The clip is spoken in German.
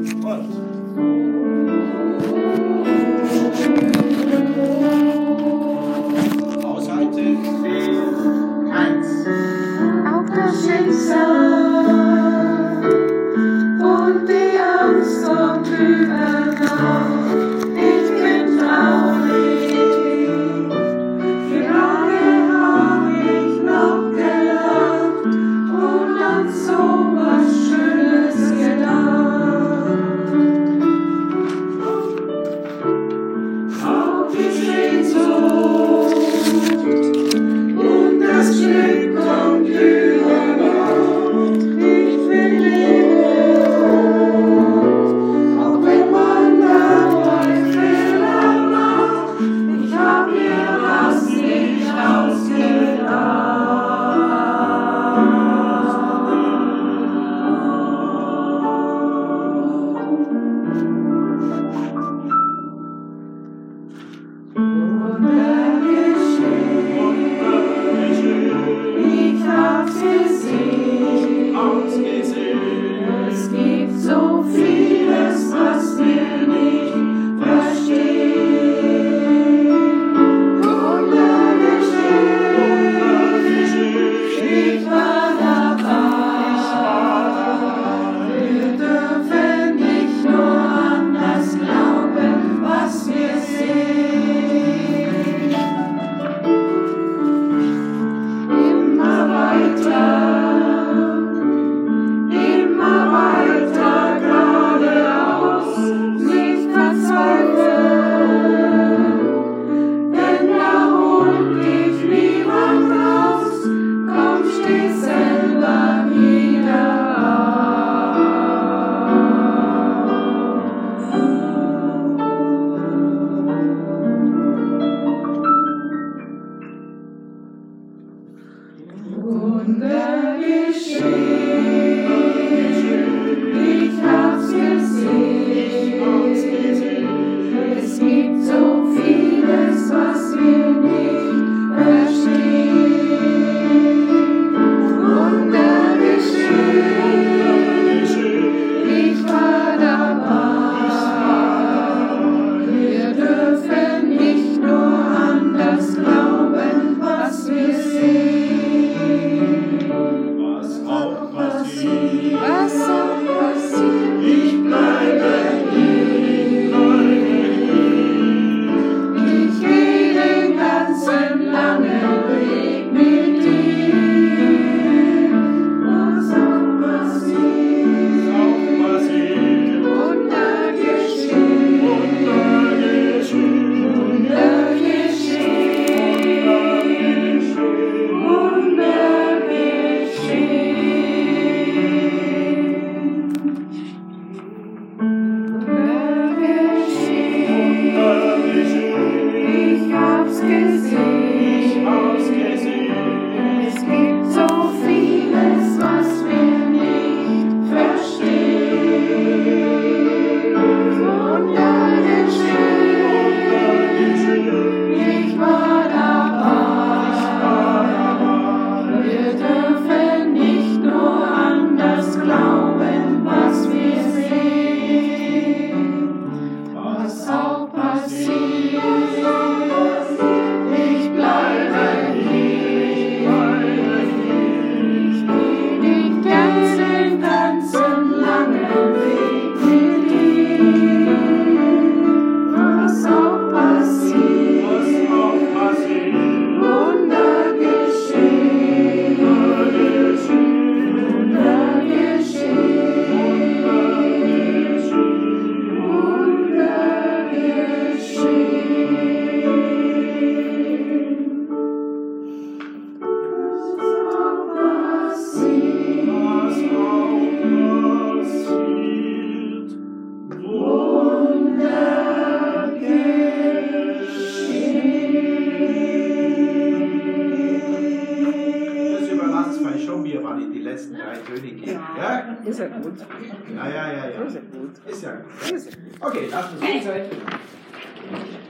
One. passa. mal in die letzten drei Töne gehen. Ja? Ist ja gut. Ja, ja, ja, ja. Ist ja gut. Ist ja gut. Okay, lassen uns es gut sein.